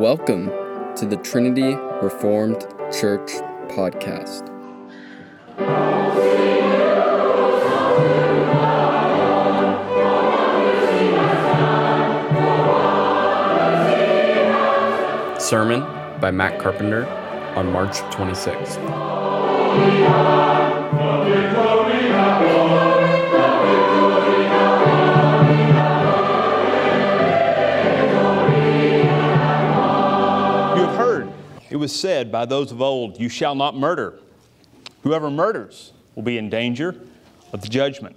Welcome to the Trinity Reformed Church podcast. Sermon by Matt Carpenter on March 26th. Was said by those of old, You shall not murder. Whoever murders will be in danger of the judgment.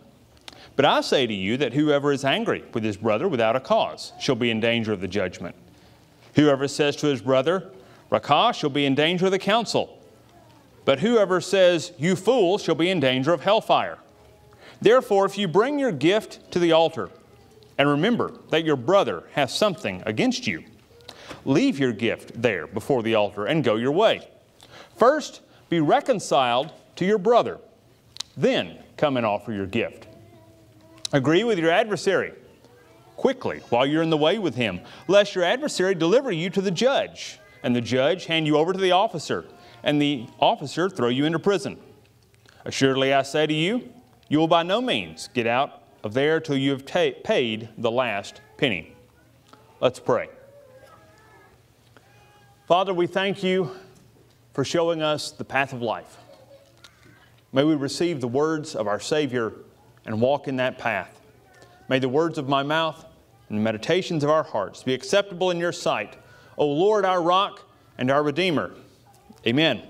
But I say to you that whoever is angry with his brother without a cause shall be in danger of the judgment. Whoever says to his brother, Raca, shall be in danger of the council. But whoever says, You fool, shall be in danger of hellfire. Therefore, if you bring your gift to the altar, and remember that your brother has something against you, leave your gift there before the altar and go your way. First, be reconciled to your brother, then come and offer your gift. Agree with your adversary quickly while you're in the way with him, lest your adversary deliver you to the judge, and the judge hand you over to the officer, and the officer throw you into prison. Assuredly, I say to you, you will by no means get out of there till you have paid the last penny. Let's pray. Father, we thank you for showing us the path of life. May we receive the words of our Savior and walk in that path. May the words of my mouth and the meditations of our hearts be acceptable in your sight, O Lord, our rock and our Redeemer. Amen.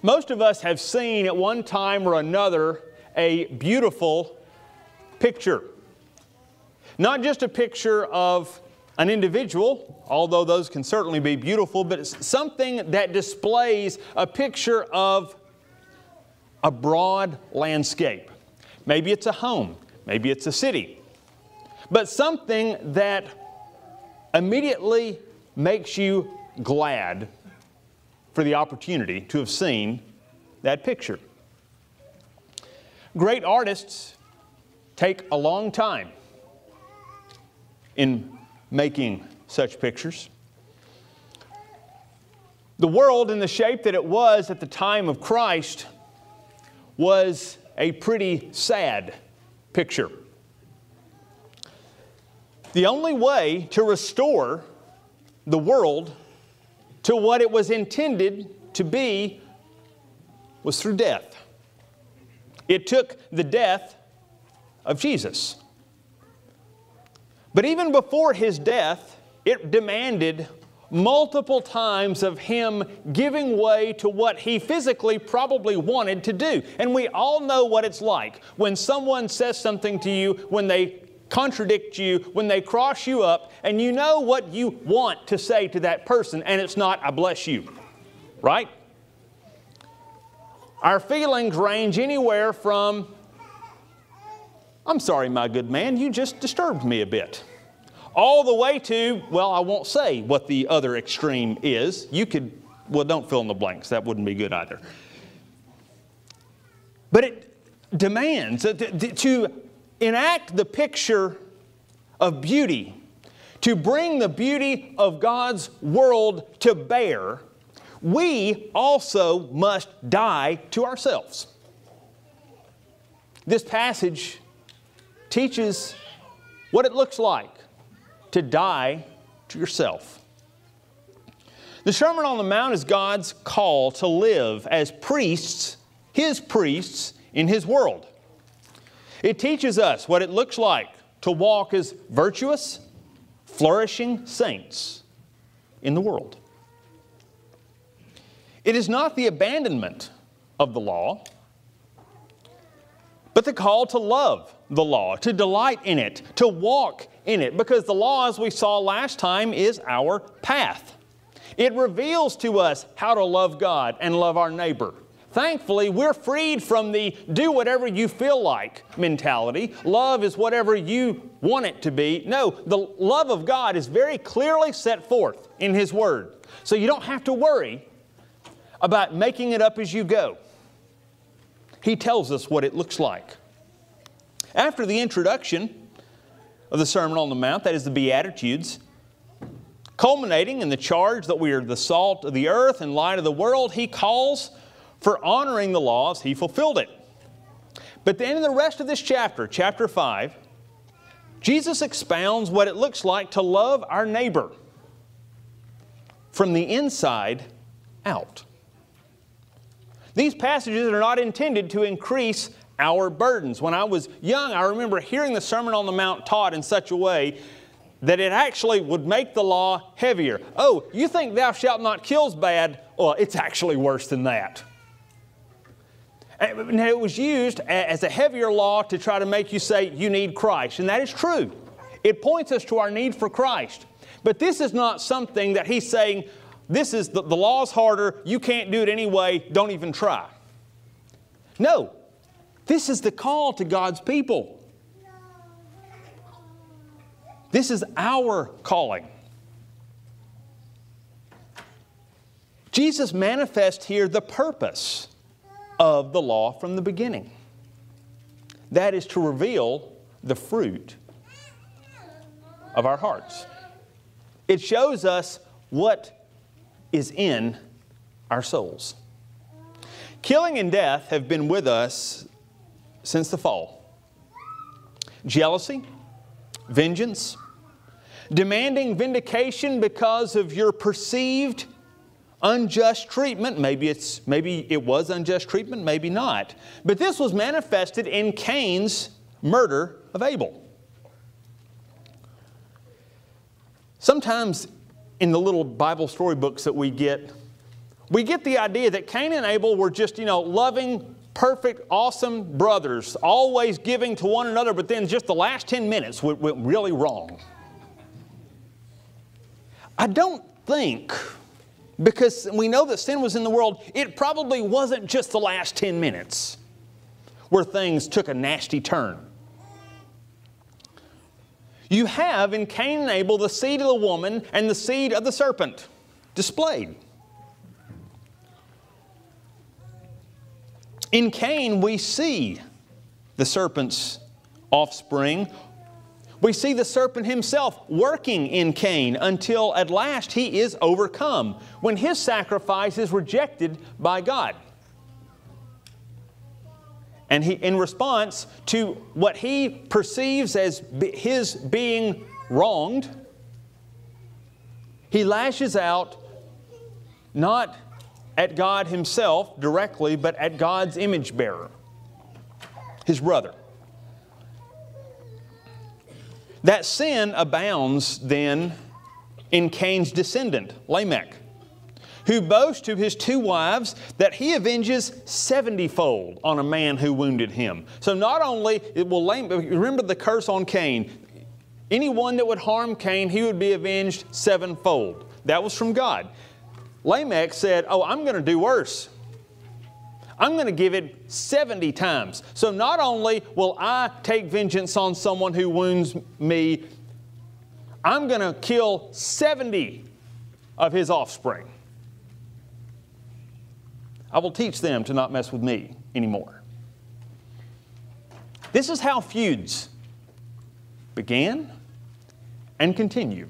Most of us have seen at one time or another a beautiful picture. Not just a picture of an individual, although those can certainly be beautiful, but something that displays a picture of a broad landscape. Maybe it's a home, maybe it's a city, but something that immediately makes you glad for the opportunity to have seen that picture. Great artists take a long time in making such pictures. The world, in the shape that it was at the time of Christ, was a pretty sad picture. The only way to restore the world to what it was intended to be was through death. It took the death of Jesus. But even before his death, it demanded multiple times of him giving way to what he physically probably wanted to do. And we all know what it's like when someone says something to you, when they contradict you, when they cross you up, and you know what you want to say to that person, and it's not, I bless you. Right? Our feelings range anywhere from, I'm sorry, my good man, you just disturbed me a bit. All the way to, well, I won't say what the other extreme is. You could, well, don't fill in the blanks. That wouldn't be good either. But it demands to enact the picture of beauty, to bring the beauty of God's world to bear, we also must die to ourselves. This passage teaches what it looks like to die to yourself. The Sermon on the Mount is God's call to live as priests, His priests, in His world. It teaches us what it looks like to walk as virtuous, flourishing saints in the world. It is not the abandonment of the law, but the call to love the law, to delight in it, to walk in it, because the law, as we saw last time, is our path. It reveals to us how to love God and love our neighbor. Thankfully, we're freed from the do whatever you feel like mentality. Love is whatever you want it to be. No, the love of God is very clearly set forth in His Word. So you don't have to worry about making it up as you go. He tells us what it looks like. After the introduction of the Sermon on the Mount, that is the Beatitudes, Culminating in the charge that we are the salt of the earth and light of the world, he calls for honoring the laws, he fulfilled it. But then in the rest of this chapter, chapter 5, Jesus expounds what it looks like to love our neighbor from the inside out. These passages are not intended to increase our burdens. When I was young, I remember hearing the Sermon on the Mount taught in such a way that it actually would make the law heavier. Oh, you think thou shalt not kill's bad? Well, it's actually worse than that. Eh, and it was used as a heavier law to try to make you say you need Christ, and that is true. It points us to our need for Christ. But this is not something that he's saying, this is the, the law's harder, you can't do it anyway, don't even try. No, this is the call to God's people. This is our calling. Jesus manifests here the purpose of the law from the beginning. That is to reveal the fruit of our hearts. It shows us what is in our souls. Killing and death have been with us since the fall. Jealousy, vengeance, demanding vindication because of your perceived unjust treatment. Maybe, it's, maybe it was unjust treatment, maybe not. But this was manifested in Cain's murder of Abel. Sometimes in the little Bible storybooks that we get, we get the idea that Cain and Abel were just, you know, loving, perfect, awesome brothers, always giving to one another, but then just the last 10 minutes went, went really wrong. I don't think because we know that sin was in the world, it probably wasn't just the last 10 minutes where things took a nasty turn. You have in Cain and Abel the seed of the woman and the seed of the serpent displayed. In Cain, we see the serpent's offspring we see the serpent himself working in Cain until at last he is overcome when his sacrifice is rejected by God. And he, in response to what he perceives as his being wronged, he lashes out not at God himself directly, but at God's image bearer, his brother. That sin abounds then in Cain's descendant, Lamech, who boasts to his two wives that he avenges seventyfold on a man who wounded him. So not only it will remember the curse on Cain, anyone that would harm Cain, he would be avenged sevenfold. That was from God. Lamech said, Oh, I'm going to do worse. I'm going to give it 70 times. So not only will I take vengeance on someone who wounds me, I'm going to kill 70 of his offspring. I will teach them to not mess with me anymore. This is how feuds began and continue.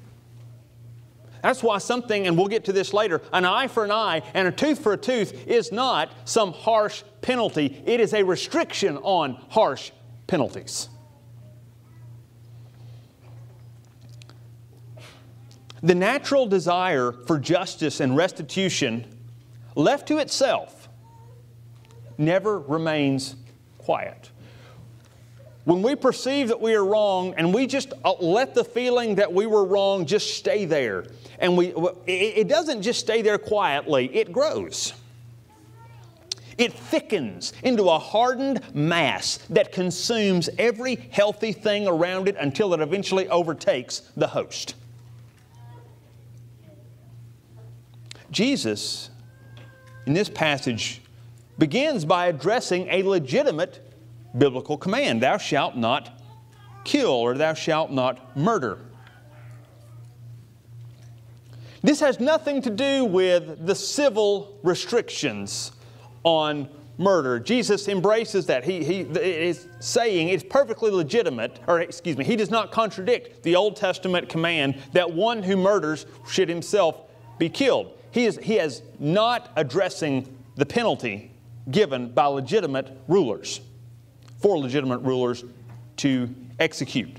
That's why something, and we'll get to this later, an eye for an eye and a tooth for a tooth is not some harsh penalty. It is a restriction on harsh penalties. The natural desire for justice and restitution, left to itself, never remains quiet. When we perceive that we are wrong and we just uh, let the feeling that we were wrong just stay there, and we, it doesn't just stay there quietly, it grows. It thickens into a hardened mass that consumes every healthy thing around it until it eventually overtakes the host. Jesus, in this passage, begins by addressing a legitimate biblical command Thou shalt not kill, or thou shalt not murder. This has nothing to do with the civil restrictions on murder. Jesus embraces that. He, he is saying it's perfectly legitimate, or excuse me, he does not contradict the Old Testament command that one who murders should himself be killed. He is, he is not addressing the penalty given by legitimate rulers, for legitimate rulers to execute.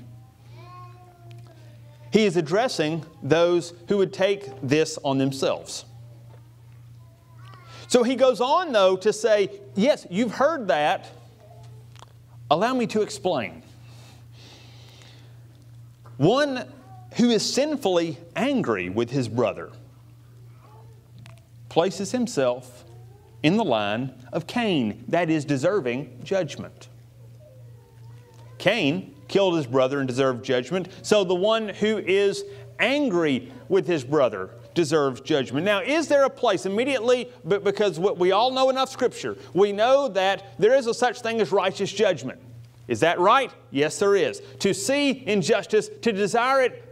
He is addressing those who would take this on themselves. So he goes on, though, to say, Yes, you've heard that. Allow me to explain. One who is sinfully angry with his brother places himself in the line of Cain, that is, deserving judgment. Cain killed his brother and deserved judgment, so the one who is angry with his brother deserves judgment. Now, is there a place immediately, but because we all know enough Scripture, we know that there is a such thing as righteous judgment. Is that right? Yes, there is. To see injustice, to desire it,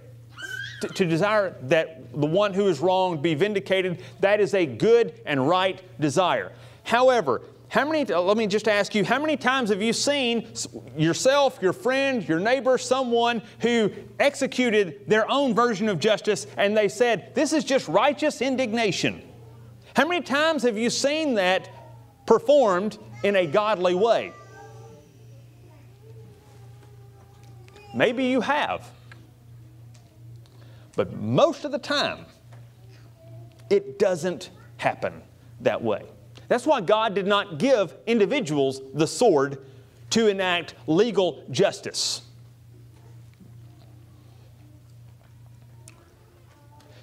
to, desire that the one who is wronged be vindicated, that is a good and right desire. However, how many, let me just ask you, how many times have you seen yourself, your friend, your neighbor, someone who executed their own version of justice and they said, This is just righteous indignation? How many times have you seen that performed in a godly way? Maybe you have. But most of the time, it doesn't happen that way. That's why God did not give individuals the sword to enact legal justice.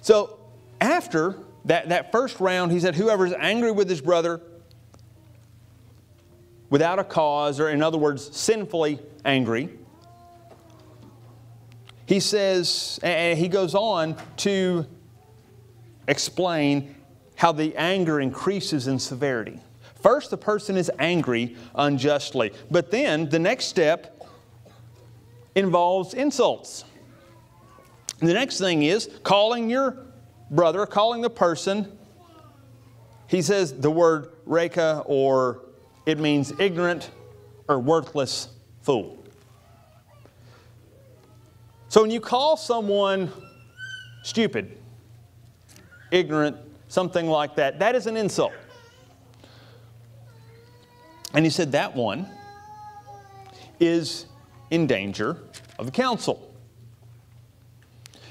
So, after that, that first round, he said, Whoever is angry with his brother without a cause, or in other words, sinfully angry, he says, and he goes on to explain how the anger increases in severity. First, the person is angry unjustly, but then the next step involves insults. The next thing is calling your brother, calling the person. He says the word Raca, or it means ignorant or worthless fool. So when you call someone stupid, ignorant, something like that. That is an insult. And he said that one is in danger of the council.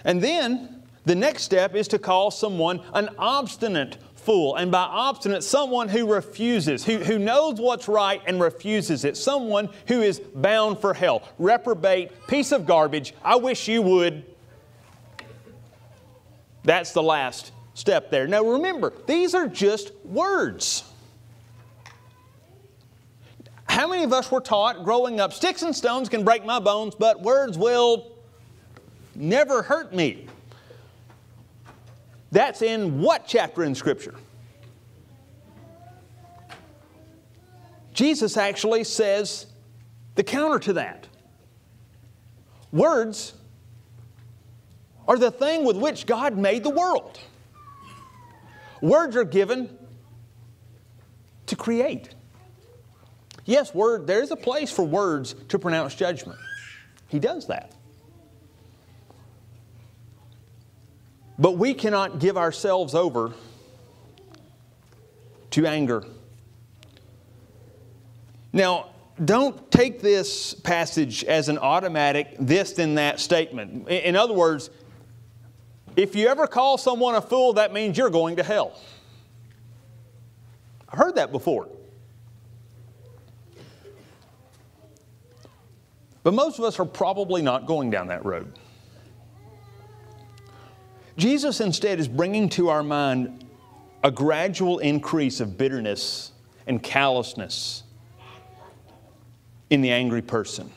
And then the next step is to call someone an obstinate fool. And by obstinate, someone who refuses, who, who knows what's right and refuses it. Someone who is bound for hell. Reprobate, piece of garbage. I wish you would. That's the last step there. Now remember, these are just words. How many of us were taught growing up, sticks and stones can break my bones, but words will never hurt me? That's in what chapter in Scripture? Jesus actually says the counter to that. Words are the thing with which God made the world. Words are given to create. Yes, word, there's a place for words to pronounce judgment. He does that. But we cannot give ourselves over to anger. Now, don't take this passage as an automatic this then that statement. In other words, if you ever call someone a fool, that means you're going to hell. I've heard that before. But most of us are probably not going down that road. Jesus instead is bringing to our mind a gradual increase of bitterness and callousness in the angry person.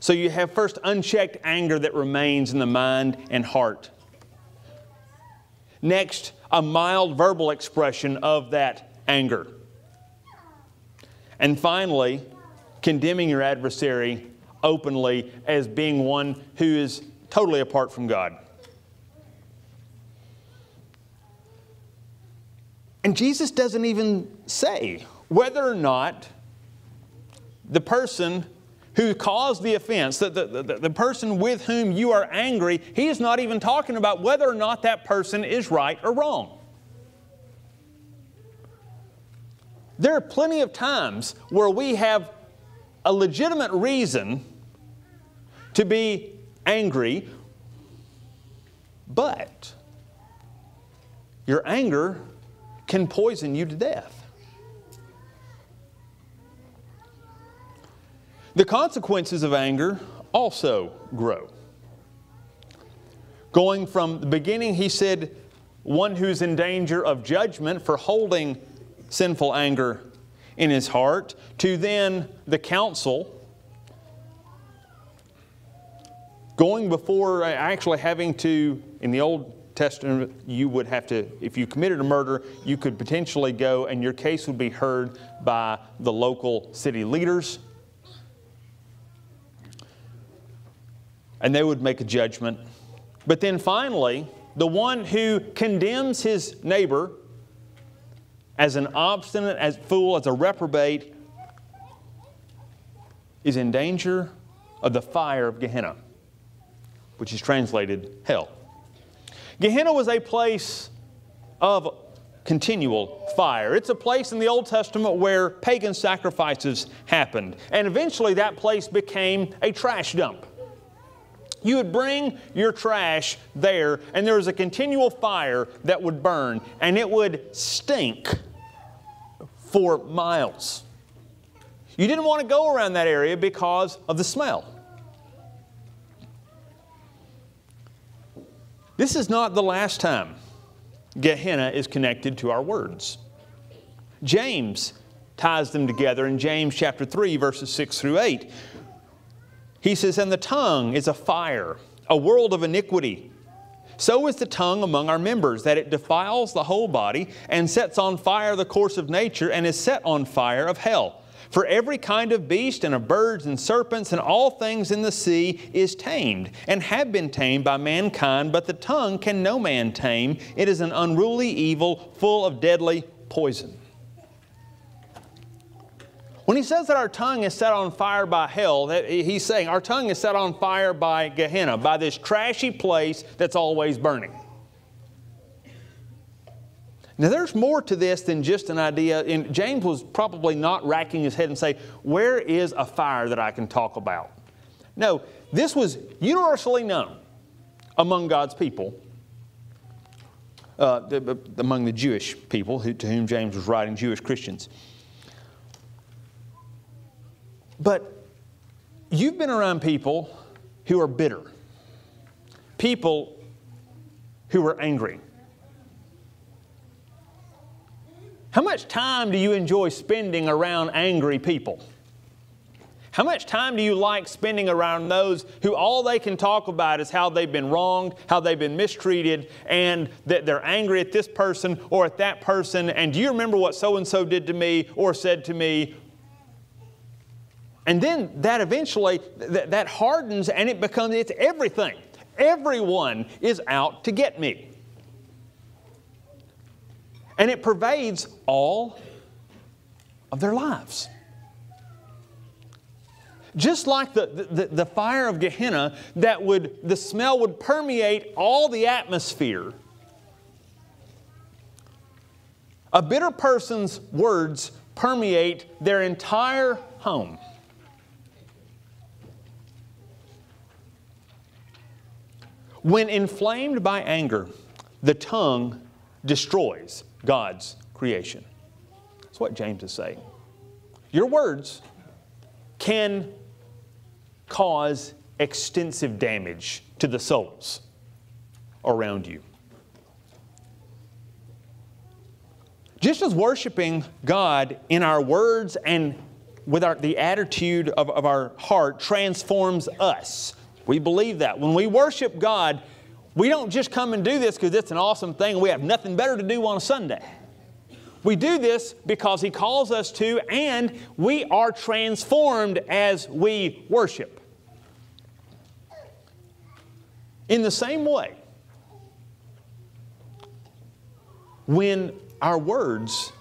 So you have first unchecked anger that remains in the mind and heart. Next, a mild verbal expression of that anger. And finally, condemning your adversary openly as being one who is totally apart from God. And Jesus doesn't even say whether or not the person who caused the offense, the, the, the, the, person with whom you are angry, he is not even talking about whether or not that person is right or wrong. There are plenty of times where we have a legitimate reason to be angry, but your anger can poison you to death. The consequences of anger also grow. Going from the beginning, he said, one who's in danger of judgment for holding sinful anger in his heart, to then the council, going before actually having to, in the Old Testament, uh, you would have to, if you committed a murder, you could potentially go and your case would be heard by the local city leaders. And they would make a judgment. But then finally, the one who condemns his neighbor as an obstinate as fool, as a reprobate, is in danger of the fire of Gehenna, which is translated hell. Gehenna was a place of continual fire. It's a place in the Old Testament where pagan sacrifices happened, and eventually that place became a trash dump. You would bring your trash there, and there was a continual fire that would burn, and it would stink for miles. You didn't want to go around that area because of the smell. This is not the last time Gehenna is connected to our words. James ties them together in James chapter 3, verses 6 through 8. He says, And the tongue is a fire, a world of iniquity. So is the tongue among our members, that it defiles the whole body and sets on fire the course of nature and is set on fire of hell. For every kind of beast and of birds and serpents and all things in the sea is tamed and have been tamed by mankind, but the tongue can no man tame. It is an unruly evil full of deadly poison. When he says that our tongue is set on fire by hell, he's saying our tongue is set on fire by Gehenna, by this trashy place that's always burning. Now, there's more to this than just an idea. And James was probably not racking his head and say, Where is a fire that I can talk about? No, this was universally known among God's people, uh, the, among the Jewish people who, to whom James was writing, Jewish Christians. But you've been around people who are bitter, people who are angry. How much time do you enjoy spending around angry people? How much time do you like spending around those who all they can talk about is how they've been wronged, how they've been mistreated, and that they're angry at this person or at that person? And do you remember what so and so did to me or said to me and then that eventually th- that hardens and it becomes it's everything. Everyone is out to get me. And it pervades all of their lives. Just like the, the, the fire of Gehenna, that would, the smell would permeate all the atmosphere. A bitter person's words permeate their entire home. When inflamed by anger, the tongue destroys God's creation. That's what James is saying. Your words can cause extensive damage to the souls around you. Just as worshiping God in our words and with our, the attitude of, of our heart transforms us we believe that. When we worship God, we don't just come and do this because it's an awesome thing we have nothing better to do on a Sunday. We do this because He calls us to, and we are transformed as we worship. In the same way, when our words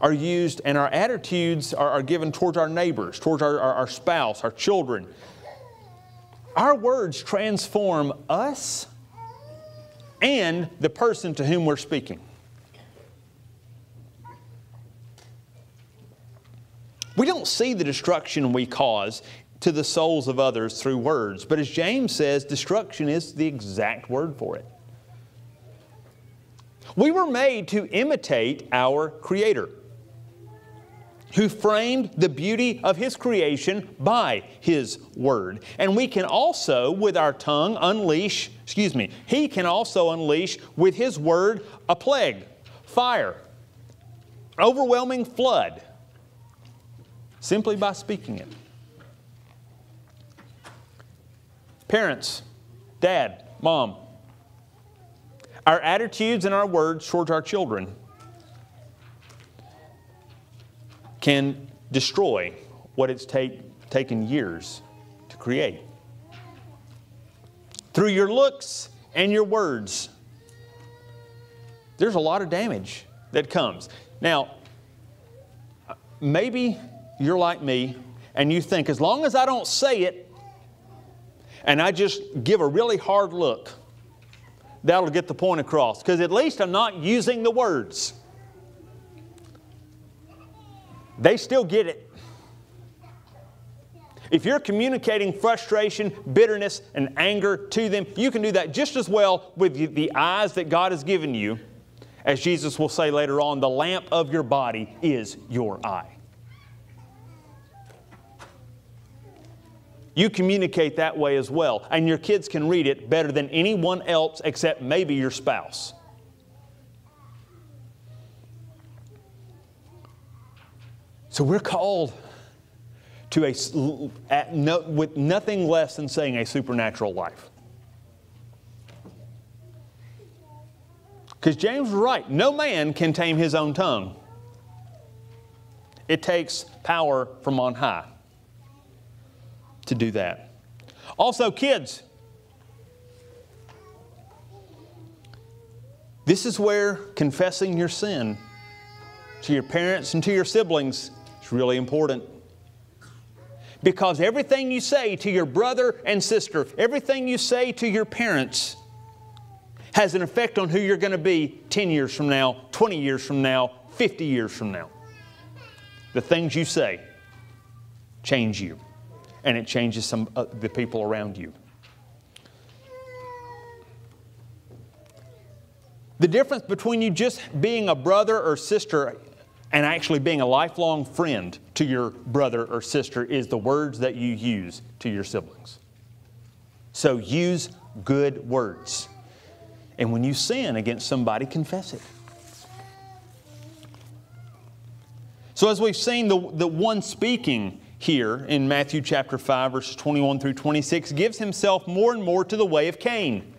are used and our attitudes are, are given towards our neighbors, towards our, our, our spouse, our children. Our words transform us and the person to whom we're speaking. We don't see the destruction we cause to the souls of others through words, but as James says, destruction is the exact word for it. We were made to imitate our Creator, who framed the beauty of His creation by His Word. And we can also, with our tongue, unleash, excuse me, He can also unleash with His Word a plague, fire, overwhelming flood, simply by speaking it. Parents, dad, mom, our attitudes and our words towards our children can destroy what it's take, taken years to create. Through your looks and your words, there's a lot of damage that comes. Now, maybe you're like me and you think, as long as I don't say it and I just give a really hard look, that'll get the point across because at least I'm not using the words. They still get it. If you're communicating frustration, bitterness, and anger to them, you can do that just as well with the eyes that God has given you. As Jesus will say later on, the lamp of your body is your eye. You communicate that way as well, and your kids can read it better than anyone else except maybe your spouse. So we're called to a, no, with nothing less than saying a supernatural life. Because James was right no man can tame his own tongue, it takes power from on high to do that. Also, kids, this is where confessing your sin to your parents and to your siblings really important. Because everything you say to your brother and sister, everything you say to your parents, has an effect on who you're going to be 10 years from now, 20 years from now, 50 years from now. The things you say change you and it changes some uh, the people around you. The difference between you just being a brother or sister and actually being a lifelong friend to your brother or sister is the words that you use to your siblings. So use good words. And when you sin against somebody, confess it. So, as we've seen, the, the one speaking here in Matthew chapter 5, verses 21 through 26, gives himself more and more to the way of Cain,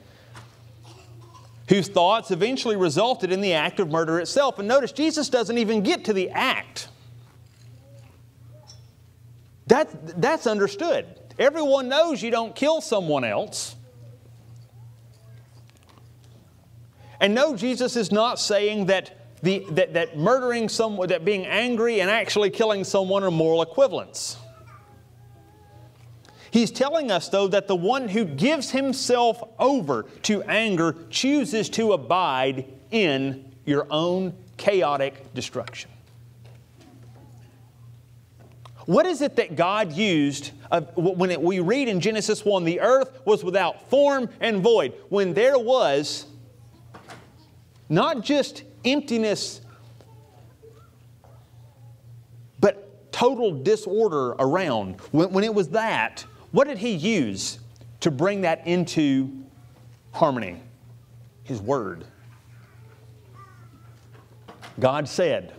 whose thoughts eventually resulted in the act of murder itself. And notice, Jesus doesn't even get to the act. That, that's understood. Everyone knows you don't kill someone else. And no, Jesus is not saying that the, that, that murdering someone, that being angry and actually killing someone are moral equivalents. He's telling us, though, that the one who gives himself over to anger chooses to abide in your own chaotic destruction. What is it that God used when it, we read in Genesis 1 the earth was without form and void, when there was not just emptiness, but total disorder around. When, when it was that, what did He use to bring that into harmony? His Word. God said,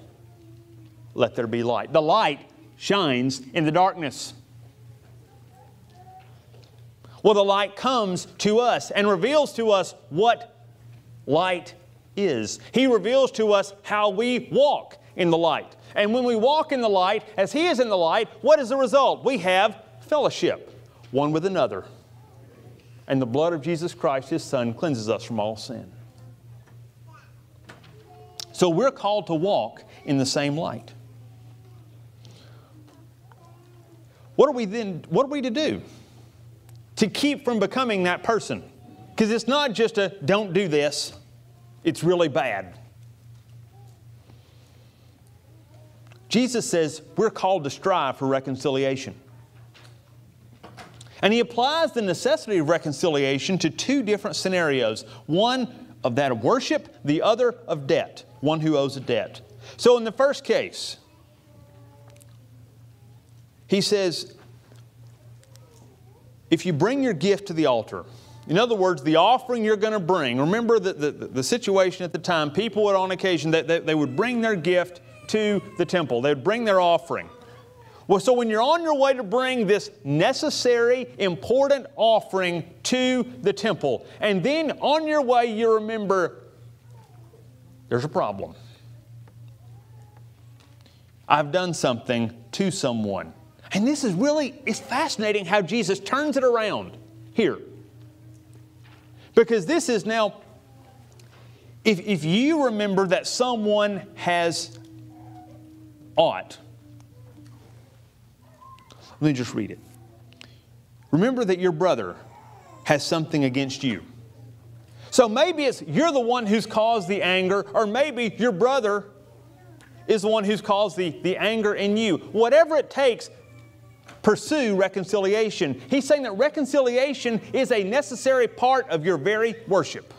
Let there be light. The light shines in the darkness. Well, the light comes to us and reveals to us what light is. He reveals to us how we walk in the light. And when we walk in the light, as He is in the light, what is the result? We have fellowship one with another. And the blood of Jesus Christ, His Son, cleanses us from all sin. So we're called to walk in the same light. What are we then what are we to do to keep from becoming that person? Because it's not just a don't do this. It's really bad. Jesus says we're called to strive for reconciliation. And he applies the necessity of reconciliation to two different scenarios one of that of worship, the other of debt, one who owes a debt. So, in the first case, he says, if you bring your gift to the altar, in other words, the offering you're going to bring, remember the, the, the, situation at the time, people would on occasion, that they, they would bring their gift to the temple. They'd bring their offering. Well, so when you're on your way to bring this necessary, important offering to the temple, and then on your way you remember there's a problem. I've done something to someone. And this is really, it's fascinating how Jesus turns it around here. Because this is now, if, if you remember that someone has ought. Let me just read it. Remember that your brother has something against you. So maybe it's you're the one who's caused the anger, or maybe your brother is the one who's caused the, the anger in you. Whatever it takes, pursue reconciliation. He's saying that reconciliation is a necessary part of your very worship.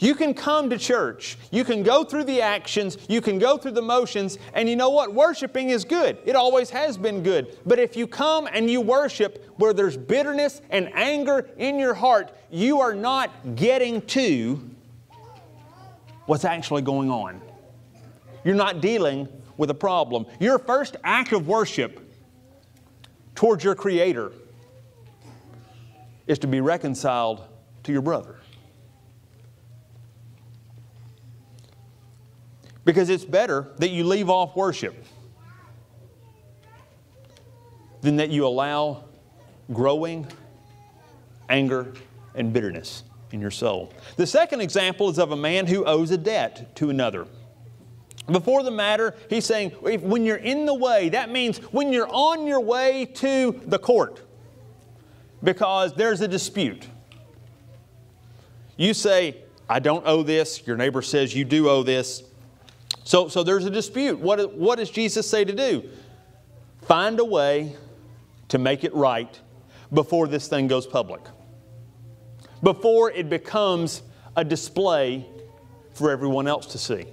You can come to church, you can go through the actions, you can go through the motions, and you know what? Worshiping is good. It always has been good. But if you come and you worship where there's bitterness and anger in your heart, you are not getting to what's actually going on. You're not dealing with a problem. Your first act of worship towards your Creator is to be reconciled to your brother. Because it's better that you leave off worship than that you allow growing anger and bitterness in your soul. The second example is of a man who owes a debt to another. Before the matter, he's saying when you're in the way, that means when you're on your way to the court because there's a dispute. You say, I don't owe this. Your neighbor says you do owe this. So, so there's a dispute. What, what does Jesus say to do? Find a way to make it right before this thing goes public, before it becomes a display for everyone else to see.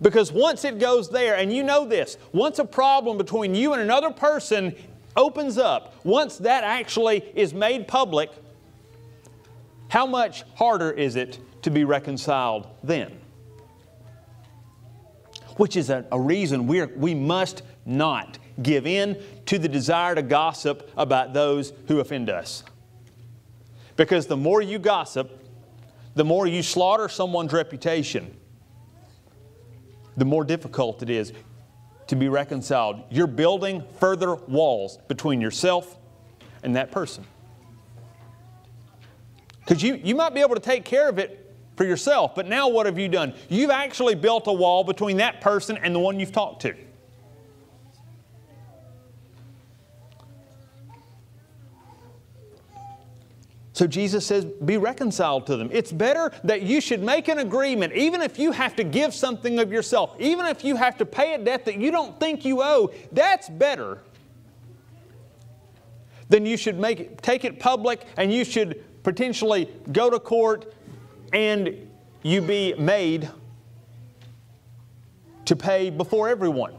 Because once it goes there, and you know this, once a problem between you and another person opens up, once that actually is made public, how much harder is it to be reconciled then? Which is a, a reason we we must not give in to the desire to gossip about those who offend us. Because the more you gossip, the more you slaughter someone's reputation, the more difficult it is to be reconciled. You're building further walls between yourself and that person. Because you, you might be able to take care of it for yourself. But now what have you done? You've actually built a wall between that person and the one you've talked to. So Jesus says, be reconciled to them. It's better that you should make an agreement, even if you have to give something of yourself, even if you have to pay a debt that you don't think you owe, that's better than you should make it, take it public and you should potentially go to court and you be made to pay before everyone.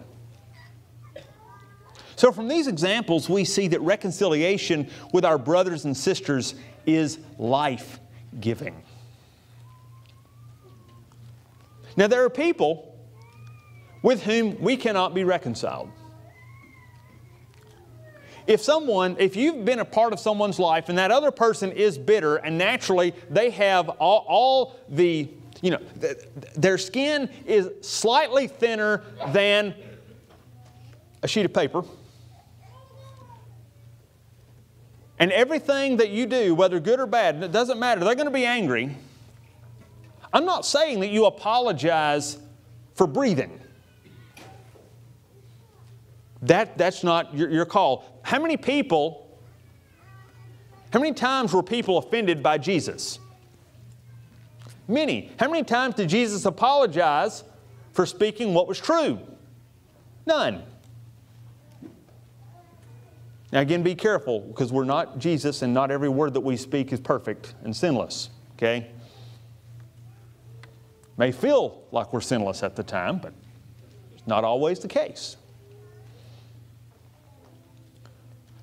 So, from these examples, we see that reconciliation with our brothers and sisters is life giving. Now, there are people with whom we cannot be reconciled. If someone, if you've been a part of someone's life and that other person is bitter and naturally they have all, all the, you know, th- their skin is slightly thinner than a sheet of paper. And everything that you do, whether good or bad, it doesn't matter, they're going to be angry. I'm not saying that you apologize for breathing. That, that's not your, your call. How many people, how many times were people offended by Jesus? Many. How many times did Jesus apologize for speaking what was true? None. Now, again, be careful because we're not Jesus and not every word that we speak is perfect and sinless, okay? May feel like we're sinless at the time, but it's not always the case.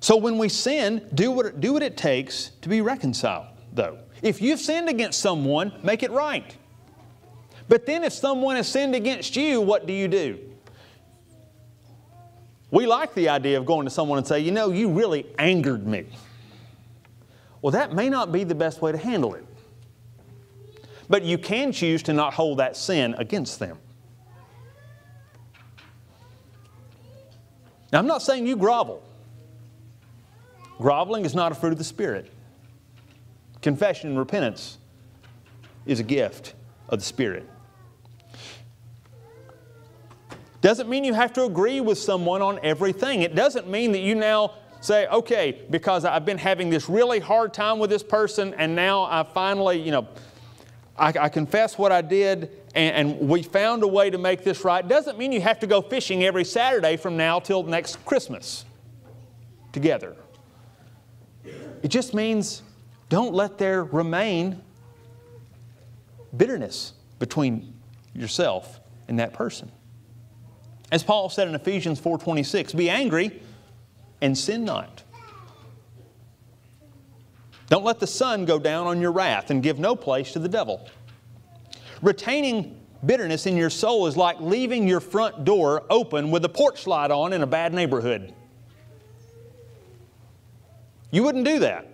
So when we sin, do what, do what it takes to be reconciled, though. If you've sinned against someone, make it right. But then if someone has sinned against you, what do you do? We like the idea of going to someone and say, you know, you really angered me. Well, that may not be the best way to handle it. But you can choose to not hold that sin against them. Now, I'm not saying you grovel. Groveling is not a fruit of the Spirit. Confession and repentance is a gift of the Spirit. Doesn't mean you have to agree with someone on everything. It doesn't mean that you now say, okay, because I've been having this really hard time with this person and now I finally, you know, I, I confess what I did and, and, we found a way to make this right. Doesn't mean you have to go fishing every Saturday from now till next Christmas together. It just means don't let there remain bitterness between yourself and that person. As Paul said in Ephesians 4:26, be angry and sin not. Don't let the sun go down on your wrath and give no place to the devil. Retaining bitterness in your soul is like leaving your front door open with a porch light on in a bad neighborhood. You wouldn't do that.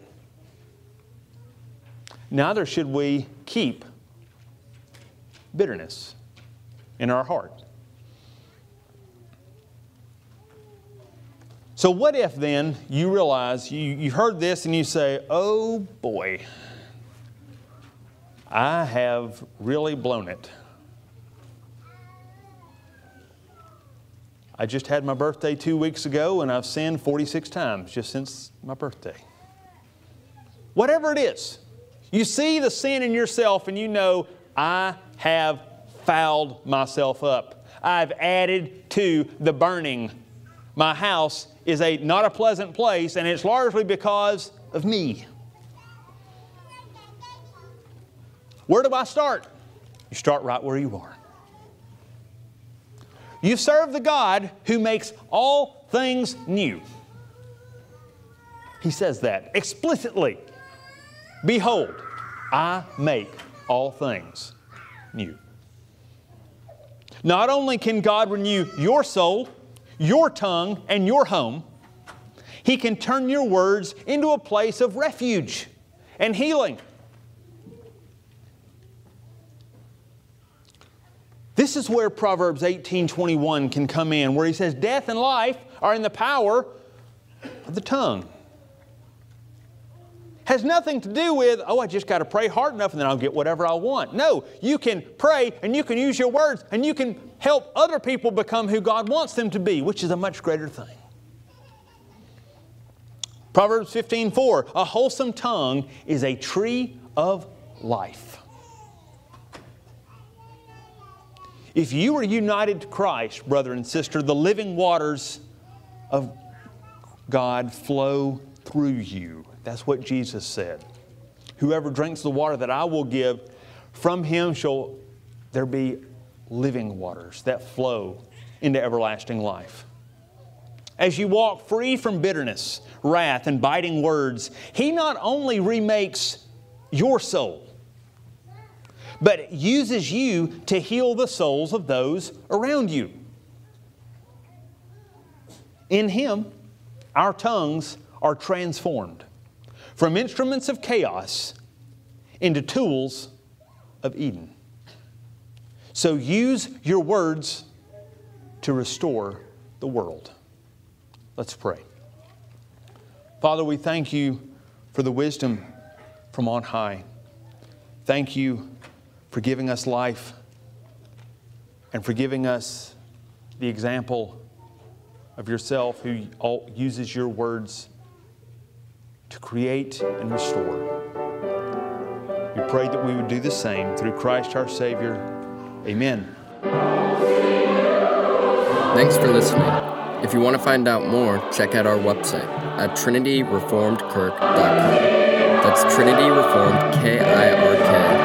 Neither should we keep bitterness in our heart. So, what if then you realize you, you heard this and you say, oh boy, I have really blown it. I just had my birthday two weeks ago and I've sinned 46 times just since my birthday. Whatever it is, you see the sin in yourself and you know, I have fouled myself up. I've added to the burning. My house is a not a pleasant place, and it's largely because of me. Where do I start? You start right where you are. You serve the God who makes all things new. He says that explicitly. Behold, I make all things new. Not only can God renew your soul, your tongue, and your home, He can turn your words into a place of refuge and healing. This is where Proverbs 18:21 can come in, where he says, Death and life are in the power of the tongue. Has nothing to do with, oh, I just got to pray hard enough and then I'll get whatever I want. No, you can pray and you can use your words and you can help other people become who God wants them to be, which is a much greater thing. Proverbs 15:4, a wholesome tongue is a tree of life. If you are united to Christ, brother and sister, the living waters of God flow through you. That's what Jesus said. Whoever drinks the water that I will give, from him shall there be living waters that flow into everlasting life. As you walk free from bitterness, wrath, and biting words, He not only remakes your soul, but uses you to heal the souls of those around you. In Him, our tongues are transformed from instruments of chaos into tools of Eden. So use your words to restore the world. Let's pray. Father, we thank you for the wisdom from on high. Thank you for giving us life and for giving us the example of yourself who uses your words to create and restore. We pray that we would do the same through Christ our Savior. Amen. Thanks for listening. If you want to find out more, check out our website at trinityreformedkirk.com. That's trinityreformedkirk.com.